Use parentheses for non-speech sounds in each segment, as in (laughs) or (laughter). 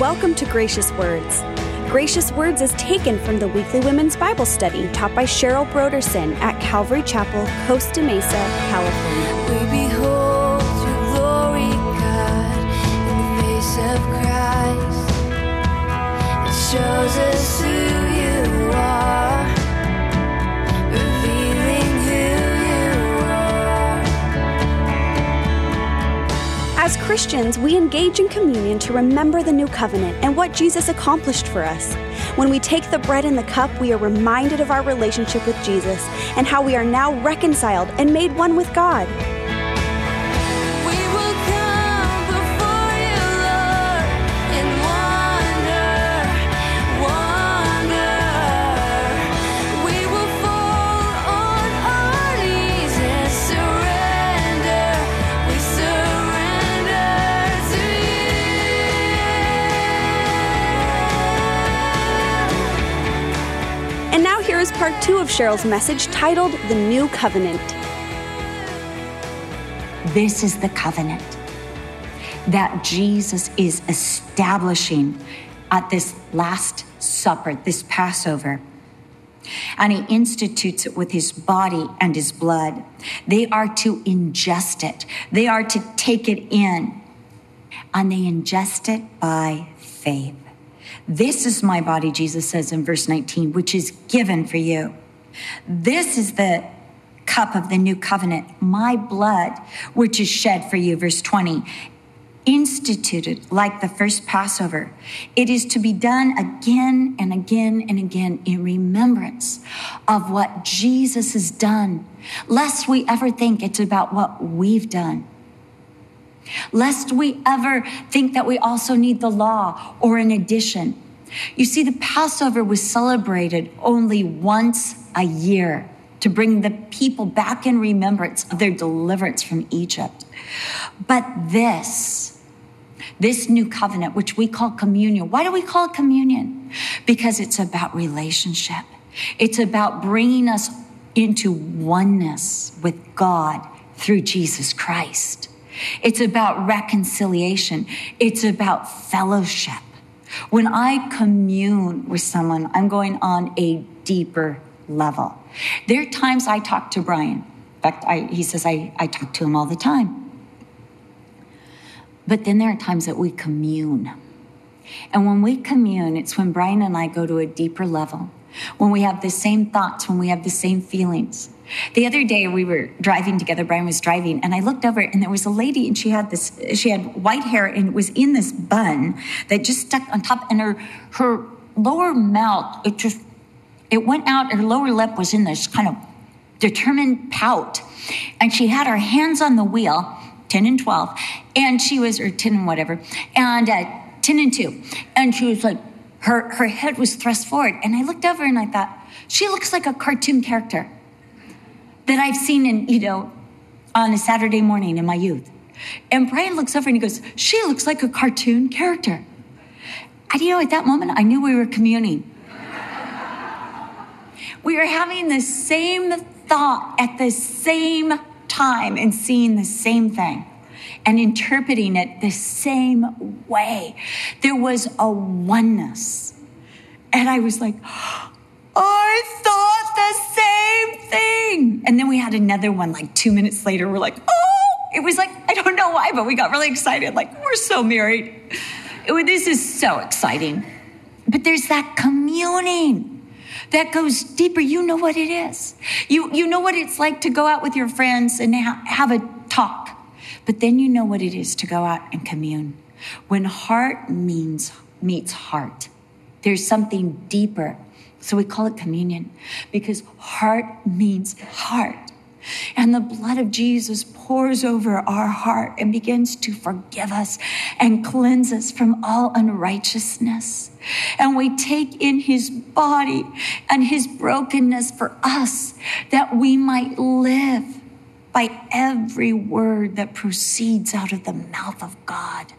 Welcome to Gracious Words. Gracious Words is taken from the weekly women's Bible study taught by Cheryl Brodersen at Calvary Chapel, Costa Mesa, California. We behold your glory, God, in the face of Christ. It shows us who As Christians, we engage in communion to remember the new covenant and what Jesus accomplished for us. When we take the bread and the cup, we are reminded of our relationship with Jesus and how we are now reconciled and made one with God. Part two of Cheryl's message titled The New Covenant. This is the covenant that Jesus is establishing at this Last Supper, this Passover. And he institutes it with his body and his blood. They are to ingest it, they are to take it in, and they ingest it by faith. This is my body, Jesus says in verse 19, which is given for you. This is the cup of the new covenant, my blood, which is shed for you, verse 20. Instituted like the first Passover. It is to be done again and again and again in remembrance of what Jesus has done, lest we ever think it's about what we've done. Lest we ever think that we also need the law or an addition. You see, the Passover was celebrated only once a year to bring the people back in remembrance of their deliverance from Egypt. But this, this new covenant, which we call communion, why do we call it communion? Because it's about relationship. It's about bringing us into oneness with God through Jesus Christ. It's about reconciliation. It's about fellowship. When I commune with someone, I'm going on a deeper level. There are times I talk to Brian. In fact, I, he says I, I talk to him all the time. But then there are times that we commune. And when we commune, it's when Brian and I go to a deeper level, when we have the same thoughts, when we have the same feelings. The other day we were driving together, Brian was driving, and I looked over and there was a lady and she had this, she had white hair and it was in this bun that just stuck on top and her, her lower mouth, it just, it went out, her lower lip was in this kind of determined pout. And she had her hands on the wheel, 10 and 12, and she was, or 10 and whatever, and uh, 10 and 2. And she was like, her, her head was thrust forward. And I looked over and I thought, she looks like a cartoon character that I've seen in, you know, on a Saturday morning in my youth. And Brian looks over and he goes, She looks like a cartoon character. And you know, at that moment, I knew we were communing. (laughs) we were having the same thought at the same time and seeing the same thing and interpreting it the same way. There was a oneness. And I was like, I thought the same thing. And then we had another one like two minutes later. We're like, oh, it was like, I don't know why, but we got really excited. Like, we're so married. It- this is so exciting. But there's that communing that goes deeper. You know what it is. You, you know what it's like to go out with your friends and ha- have a talk. But then you know what it is to go out and commune. When heart means meets heart, there's something deeper. So we call it communion because heart means heart. And the blood of Jesus pours over our heart and begins to forgive us and cleanse us from all unrighteousness. And we take in his body and his brokenness for us that we might live by every word that proceeds out of the mouth of God.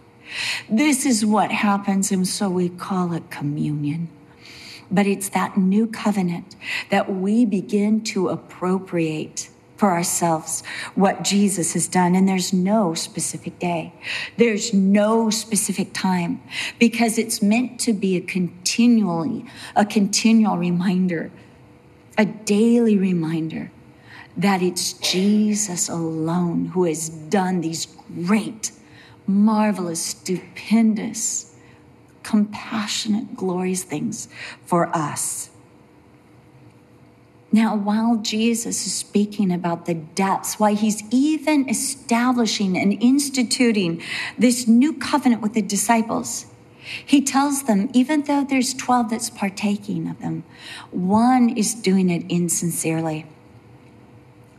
This is what happens, and so we call it communion. But it's that new covenant that we begin to appropriate for ourselves what Jesus has done. And there's no specific day. There's no specific time because it's meant to be a continually, a continual reminder, a daily reminder that it's Jesus alone who has done these great, marvelous, stupendous, compassionate, glorious things for us. Now, while Jesus is speaking about the depths, why he's even establishing and instituting this new covenant with the disciples, he tells them, even though there's 12 that's partaking of them, one is doing it insincerely.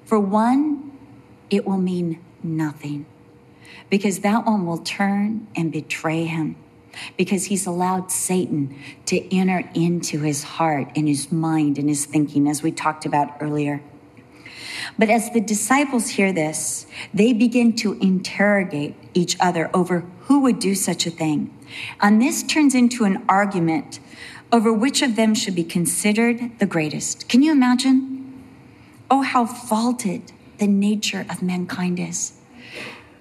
For one, it will mean nothing because that one will turn and betray him because he's allowed Satan to enter into his heart and his mind and his thinking, as we talked about earlier. But as the disciples hear this, they begin to interrogate each other over who would do such a thing. And this turns into an argument over which of them should be considered the greatest. Can you imagine? Oh, how faulted the nature of mankind is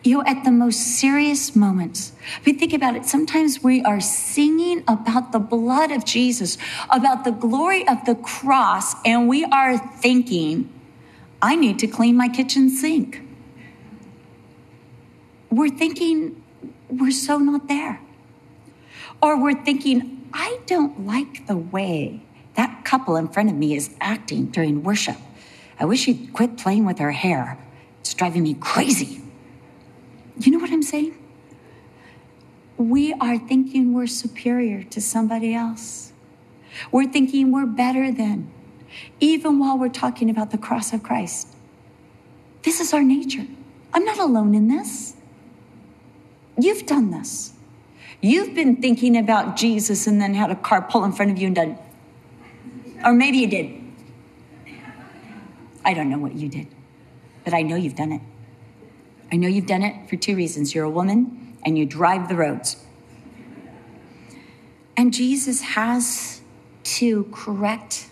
you know, at the most serious moments. If you think about it, sometimes we are singing about the blood of Jesus, about the glory of the cross, and we are thinking, I need to clean my kitchen sink. We're thinking we're so not there. Or we're thinking, I don't like the way that couple in front of me is acting during worship. I wish she'd quit playing with her hair. It's driving me crazy. You know what I'm saying? We are thinking we're superior to somebody else. We're thinking we're better than, even while we're talking about the cross of Christ. This is our nature. I'm not alone in this. You've done this. You've been thinking about Jesus and then had a car pull in front of you and done, or maybe you did. I don't know what you did, but I know you've done it. I know you've done it for two reasons you're a woman and you drive the roads. And Jesus has to correct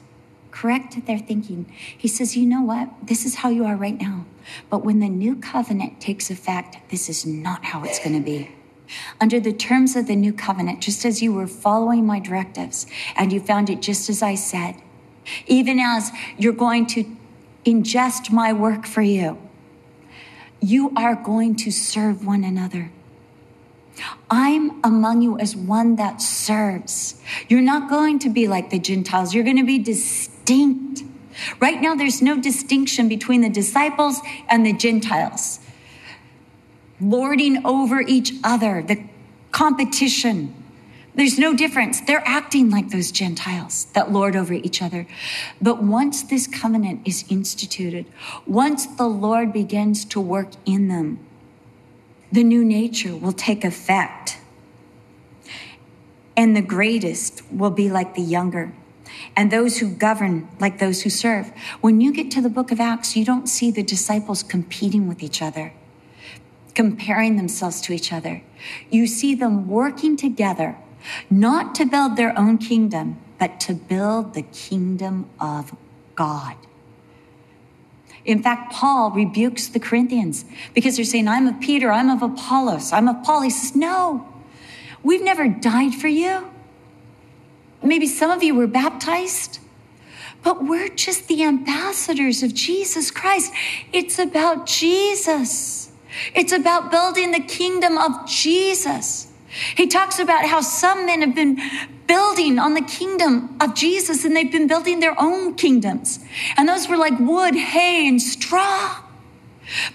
correct their thinking. He says, "You know what? This is how you are right now. But when the new covenant takes effect, this is not how it's going to be." Under the terms of the new covenant, just as you were following my directives and you found it just as I said, even as you're going to ingest my work for you, you are going to serve one another. I'm among you as one that serves. You're not going to be like the Gentiles. You're going to be distinct. Right now, there's no distinction between the disciples and the Gentiles. Lording over each other, the competition, there's no difference. They're acting like those Gentiles that lord over each other. But once this covenant is instituted, once the Lord begins to work in them, the new nature will take effect. And the greatest will be like the younger, and those who govern like those who serve. When you get to the book of Acts, you don't see the disciples competing with each other, comparing themselves to each other. You see them working together not to build their own kingdom, but to build the kingdom of God. In fact, Paul rebukes the Corinthians because they're saying, I'm of Peter, I'm of Apollos, I'm of Paul. He says, No, we've never died for you. Maybe some of you were baptized, but we're just the ambassadors of Jesus Christ. It's about Jesus, it's about building the kingdom of Jesus. He talks about how some men have been building on the kingdom of Jesus and they've been building their own kingdoms. And those were like wood, hay, and straw.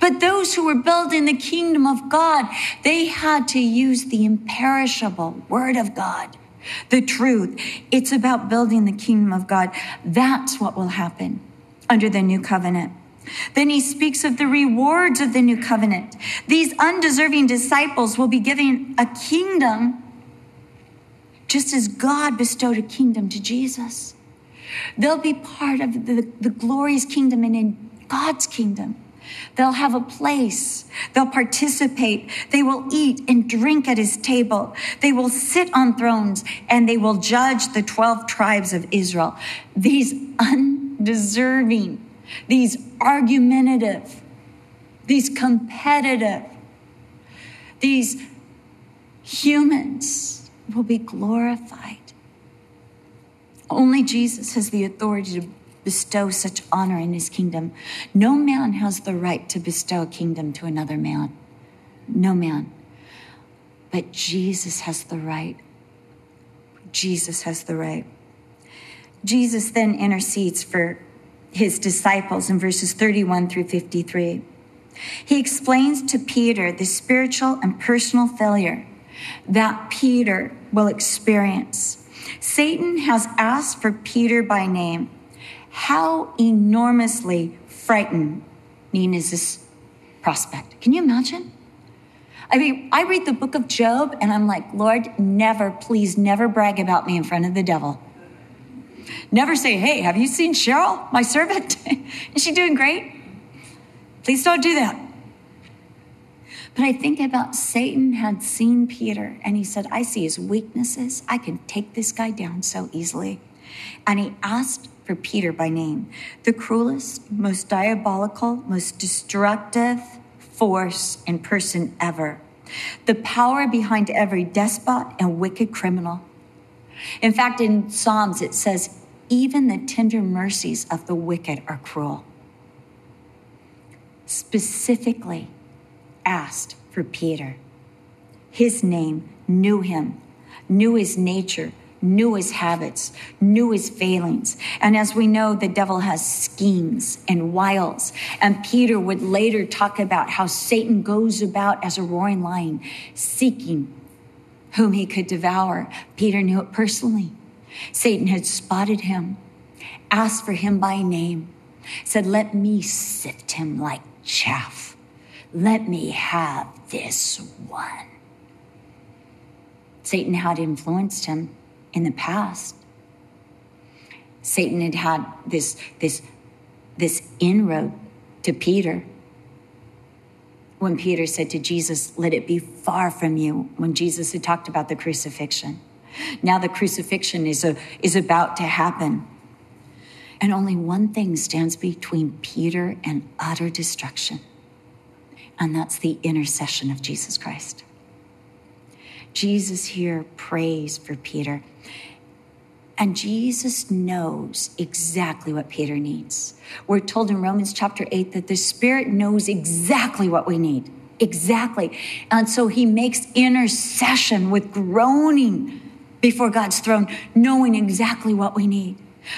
But those who were building the kingdom of God, they had to use the imperishable word of God, the truth. It's about building the kingdom of God. That's what will happen under the new covenant. Then he speaks of the rewards of the new covenant. These undeserving disciples will be given a kingdom just as God bestowed a kingdom to Jesus. They'll be part of the, the glorious kingdom and in God's kingdom. They'll have a place. They'll participate. They will eat and drink at his table. They will sit on thrones and they will judge the 12 tribes of Israel. These undeserving, these argumentative, these competitive, these humans will be glorified. Only Jesus has the authority to bestow such honor in his kingdom. No man has the right to bestow a kingdom to another man. No man. But Jesus has the right. Jesus has the right. Jesus then intercedes for his disciples in verses 31 through 53. He explains to Peter the spiritual and personal failure that Peter will experience. Satan has asked for Peter by name how enormously frightening is this prospect. Can you imagine? I mean, I read the book of Job and I'm like, Lord, never, please never brag about me in front of the devil. Never say, hey, have you seen Cheryl, my servant? (laughs) Is she doing great? Please don't do that. But I think about Satan had seen Peter and he said, I see his weaknesses. I can take this guy down so easily. And he asked for Peter by name, the cruelest, most diabolical, most destructive force and person ever, the power behind every despot and wicked criminal. In fact, in Psalms, it says, even the tender mercies of the wicked are cruel. Specifically asked for Peter. His name knew him, knew his nature, knew his habits, knew his failings. And as we know, the devil has schemes and wiles. And Peter would later talk about how Satan goes about as a roaring lion, seeking whom he could devour. Peter knew it personally. Satan had spotted him, asked for him by name, said, Let me sift him like chaff. Let me have this one. Satan had influenced him in the past. Satan had had this, this, this inroad to Peter when Peter said to Jesus, Let it be far from you, when Jesus had talked about the crucifixion. Now the crucifixion is, a, is about to happen. And only one thing stands between Peter and utter destruction, and that's the intercession of Jesus Christ. Jesus here prays for Peter. And Jesus knows exactly what Peter needs. We're told in Romans chapter 8 that the Spirit knows exactly what we need. Exactly. And so he makes intercession with groaning before God's throne, knowing exactly what we need.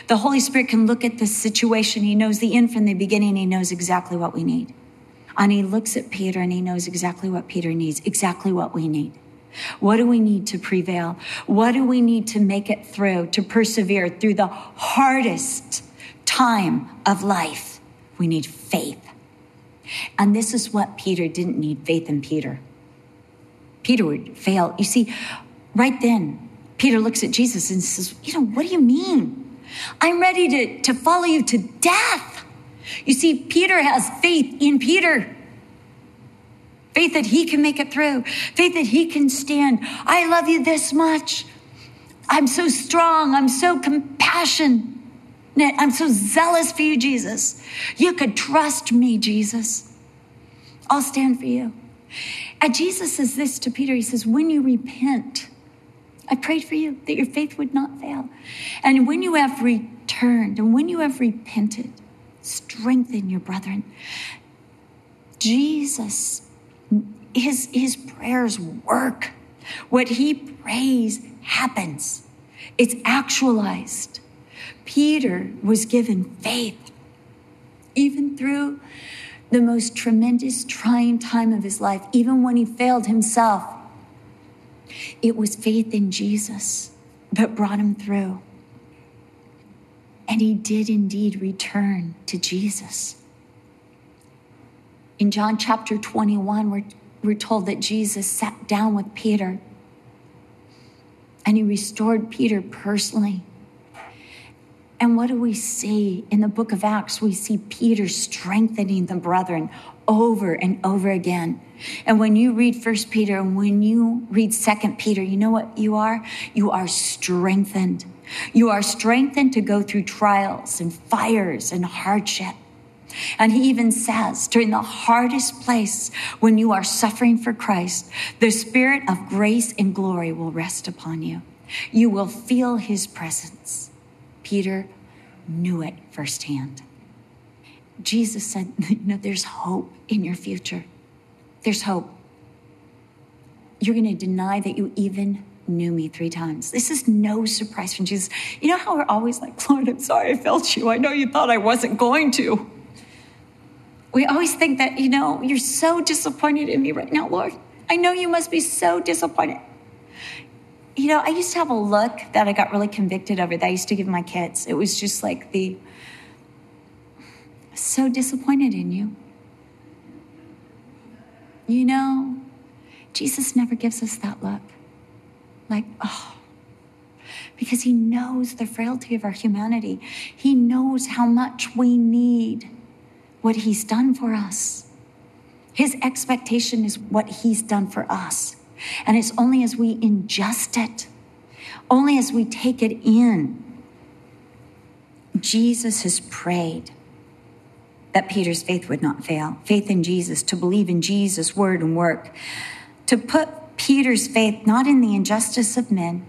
The Holy Spirit can look at the situation. He knows the end from the beginning. He knows exactly what we need. And he looks at Peter and he knows exactly what Peter needs, exactly what we need. What do we need to prevail? What do we need to make it through, to persevere through the hardest time of life? We need faith. And this is what Peter didn't need faith in Peter. Peter would fail. You see, right then, Peter looks at Jesus and says, You know, what do you mean? I'm ready to, to follow you to death. You see, Peter has faith in Peter faith that he can make it through, faith that he can stand. I love you this much. I'm so strong. I'm so compassionate. I'm so zealous for you, Jesus. You could trust me, Jesus. I'll stand for you. And Jesus says this to Peter He says, When you repent, I prayed for you that your faith would not fail. And when you have returned and when you have repented, strengthen your brethren. Jesus his, his prayers work. What he prays happens. It's actualized. Peter was given faith. Even through the most tremendous, trying time of his life, even when he failed himself, it was faith in Jesus that brought him through. And he did indeed return to Jesus. In John chapter 21, we're we're told that Jesus sat down with Peter and he restored Peter personally. And what do we see in the book of Acts? We see Peter strengthening the brethren over and over again. And when you read First Peter and when you read Second Peter, you know what you are? You are strengthened. You are strengthened to go through trials and fires and hardship. And he even says, during the hardest place when you are suffering for Christ, the spirit of grace and glory will rest upon you. You will feel his presence. Peter knew it firsthand. Jesus said, (laughs) You know, there's hope in your future. There's hope. You're going to deny that you even knew me three times. This is no surprise from Jesus. You know how we're always like, Lord, I'm sorry I failed you. I know you thought I wasn't going to. We always think that, you know, you're so disappointed in me right now, Lord. I know you must be so disappointed. You know, I used to have a look that I got really convicted over that I used to give my kids. It was just like the, so disappointed in you. You know, Jesus never gives us that look. Like, oh, because he knows the frailty of our humanity. He knows how much we need what he's done for us. His expectation is what he's done for us. And it's only as we ingest it, only as we take it in. Jesus has prayed that Peter's faith would not fail. Faith in Jesus, to believe in Jesus' word and work. To put Peter's faith not in the injustice of men,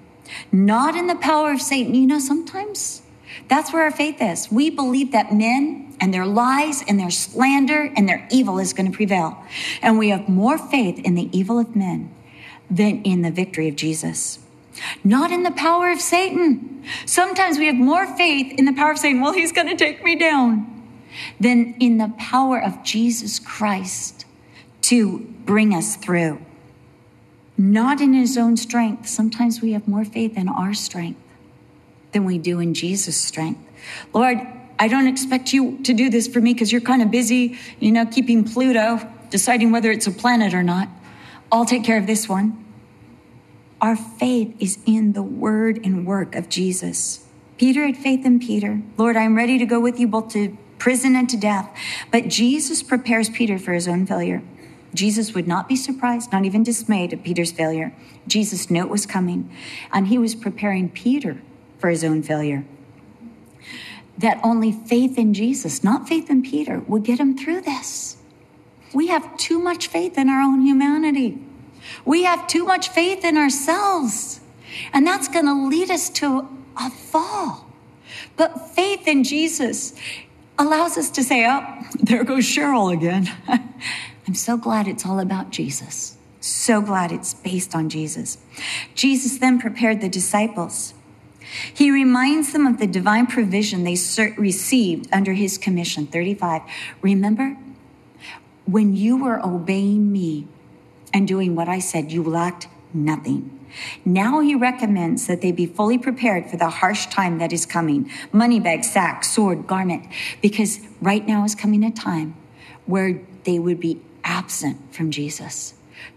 not in the power of Satan. You know, sometimes that's where our faith is. We believe that men and their lies and their slander and their evil is going to prevail. And we have more faith in the evil of men than in the victory of Jesus. Not in the power of Satan. Sometimes we have more faith in the power of Satan. Well, he's going to take me down. Than in the power of Jesus Christ to bring us through. Not in his own strength. Sometimes we have more faith in our strength than we do in Jesus' strength. Lord, I don't expect you to do this for me because you're kind of busy, you know, keeping Pluto, deciding whether it's a planet or not. I'll take care of this one. Our faith is in the word and work of Jesus. Peter had faith in Peter. Lord, I'm ready to go with you both to prison and to death. But Jesus prepares Peter for his own failure. Jesus would not be surprised, not even dismayed at Peter's failure. Jesus knew it was coming, and he was preparing Peter for his own failure. That only faith in Jesus, not faith in Peter, would get him through this. We have too much faith in our own humanity. We have too much faith in ourselves. And that's going to lead us to a fall. But faith in Jesus allows us to say, oh, there goes Cheryl again. (laughs) I'm so glad it's all about Jesus. So glad it's based on Jesus. Jesus then prepared the disciples. He reminds them of the divine provision they received under his commission. 35. Remember, when you were obeying me and doing what I said, you lacked nothing. Now he recommends that they be fully prepared for the harsh time that is coming money bag, sack, sword, garment, because right now is coming a time where they would be absent from Jesus.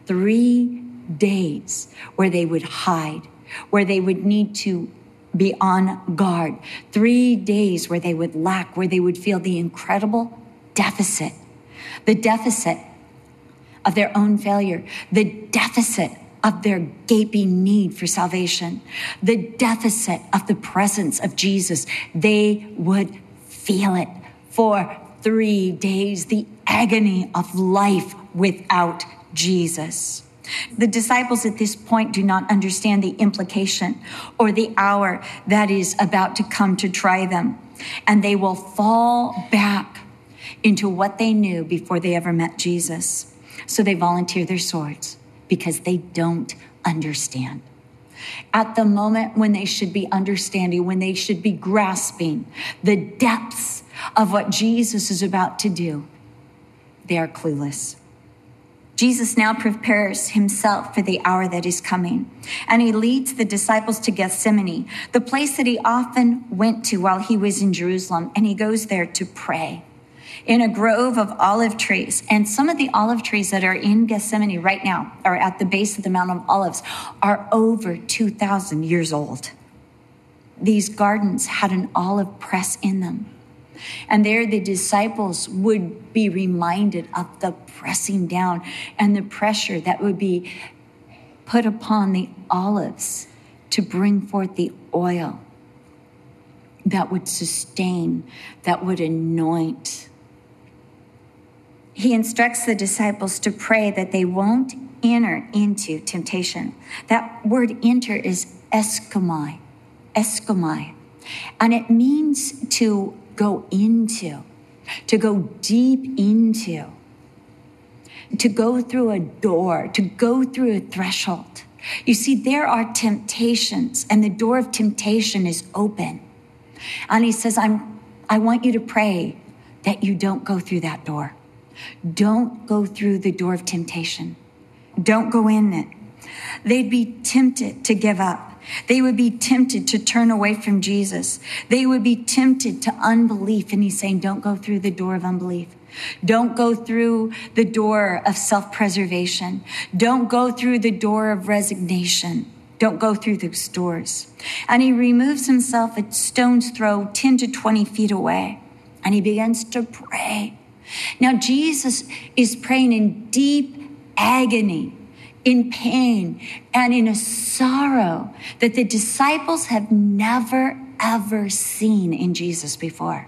Three days where they would hide, where they would need to be on guard. Three days where they would lack, where they would feel the incredible deficit, the deficit of their own failure, the deficit of their gaping need for salvation, the deficit of the presence of Jesus. They would feel it for three days, the agony of life without Jesus. The disciples at this point do not understand the implication or the hour that is about to come to try them. And they will fall back into what they knew before they ever met Jesus. So they volunteer their swords because they don't understand. At the moment when they should be understanding, when they should be grasping the depths of what Jesus is about to do, they are clueless. Jesus now prepares himself for the hour that is coming, and he leads the disciples to Gethsemane, the place that he often went to while he was in Jerusalem, and he goes there to pray in a grove of olive trees. And some of the olive trees that are in Gethsemane right now, or at the base of the Mount of Olives, are over 2,000 years old. these gardens had an olive press in them. And there the disciples would be reminded of the pressing down and the pressure that would be put upon the olives to bring forth the oil that would sustain, that would anoint. He instructs the disciples to pray that they won't enter into temptation. That word enter is eskomai, eskomai. And it means to go into, to go deep into, to go through a door, to go through a threshold. You see, there are temptations, and the door of temptation is open. And he says, I'm, I want you to pray that you don't go through that door. Don't go through the door of temptation. Don't go in it. They'd be tempted to give up. They would be tempted to turn away from Jesus. They would be tempted to unbelief. And he's saying, don't go through the door of unbelief. Don't go through the door of self preservation. Don't go through the door of resignation. Don't go through those doors. And he removes himself at stone's throw, 10 to 20 feet away, and he begins to pray. Now, Jesus is praying in deep agony in pain and in a sorrow that the disciples have never, ever seen in Jesus before.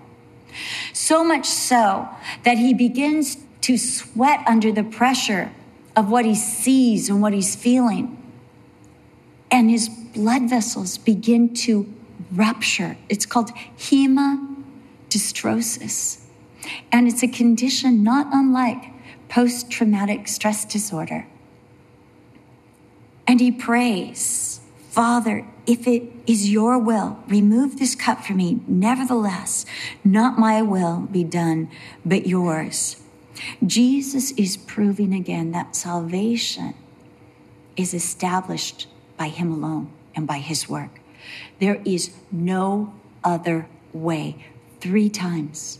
So much so that he begins to sweat under the pressure of what he sees and what he's feeling. And his blood vessels begin to rupture. It's called hematidrosis. And it's a condition not unlike post traumatic stress disorder. And he prays, Father, if it is your will, remove this cup from me. Nevertheless, not my will be done, but yours. Jesus is proving again that salvation is established by him alone and by his work. There is no other way. Three times.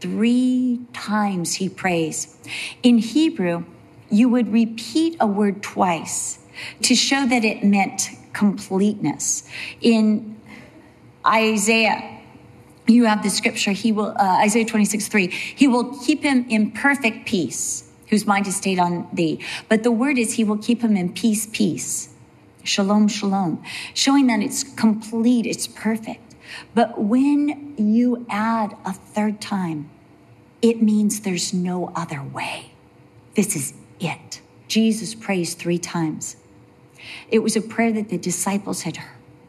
Three times he prays. In Hebrew, you would repeat a word twice to show that it meant completeness. In Isaiah, you have the scripture, he will, uh, Isaiah 26, 3, he will keep him in perfect peace, whose mind is stayed on thee. But the word is, he will keep him in peace, peace. Shalom, shalom, showing that it's complete, it's perfect. But when you add a third time, it means there's no other way. This is it. Jesus prays three times. It was a prayer that the disciples had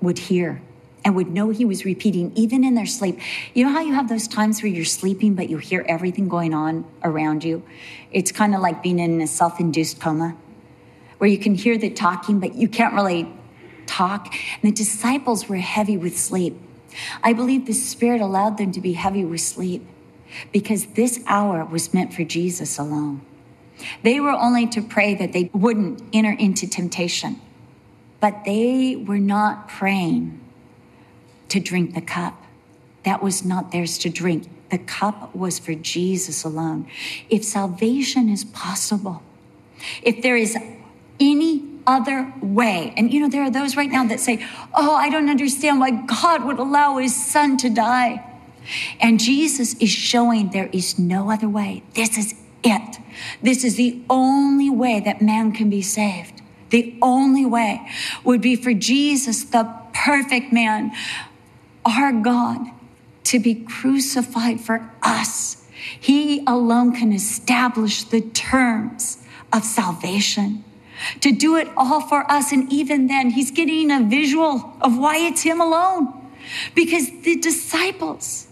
would hear and would know he was repeating even in their sleep. You know how you have those times where you're sleeping but you hear everything going on around you? It's kind of like being in a self-induced coma where you can hear the talking but you can't really talk. And the disciples were heavy with sleep. I believe the Spirit allowed them to be heavy with sleep because this hour was meant for Jesus alone. They were only to pray that they wouldn't enter into temptation. But they were not praying to drink the cup. That was not theirs to drink. The cup was for Jesus alone. If salvation is possible, if there is any other way, and you know, there are those right now that say, Oh, I don't understand why God would allow his son to die. And Jesus is showing there is no other way. This is it. This is the only way that man can be saved. The only way would be for Jesus, the perfect man, our God, to be crucified for us. He alone can establish the terms of salvation, to do it all for us. And even then, he's getting a visual of why it's him alone. Because the disciples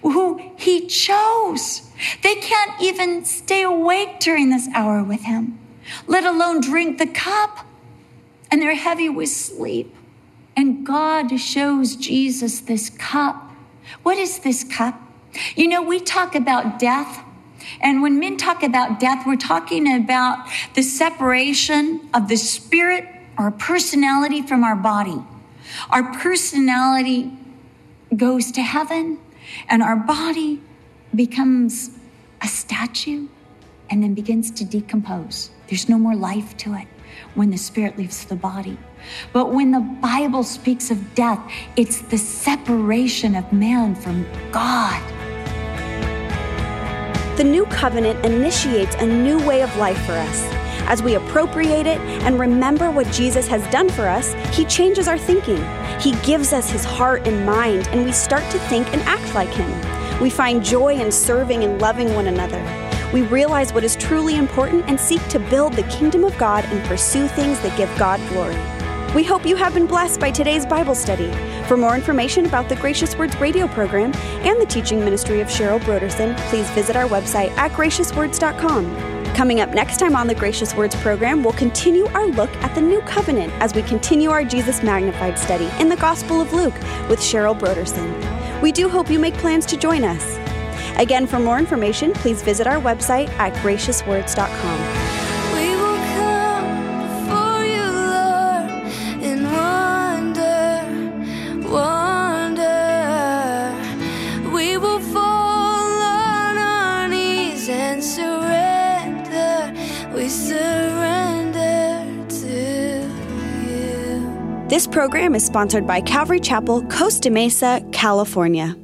who he chose, they can't even stay awake during this hour with him let alone drink the cup. And they're heavy with sleep. And God shows Jesus this cup. What is this cup? You know, we talk about death. And when men talk about death, we're talking about the separation of the spirit or personality from our body. Our personality goes to heaven, and our body becomes a statue and then begins to decompose. There's no more life to it. when the spirit leaves the body. But when the Bible speaks of death, it's the separation of man from God. The new covenant initiates a new way of life for us. As we appropriate it and remember what Jesus has done for us, He changes our thinking. He gives us His heart and mind, and we start to think and act like Him. We find joy in serving and loving one another. We realize what is truly important and seek to build the kingdom of God and pursue things that give God glory. We hope you have been blessed by today's Bible study. For more information about the Gracious Words radio program and the teaching ministry of Cheryl Brodersen, please visit our website at graciouswords.com. Coming up next time on the Gracious Words program, we'll continue our look at the New Covenant as we continue our Jesus Magnified study in the Gospel of Luke with Cheryl Brodersen. We do hope you make plans to join us. Again, for more information, please visit our website at graciouswords.com. We will come before you, Lord, in wonder, wonder. We will fall on our knees and surrender. We surrender to you. This program is sponsored by Calvary Chapel, Costa Mesa, California.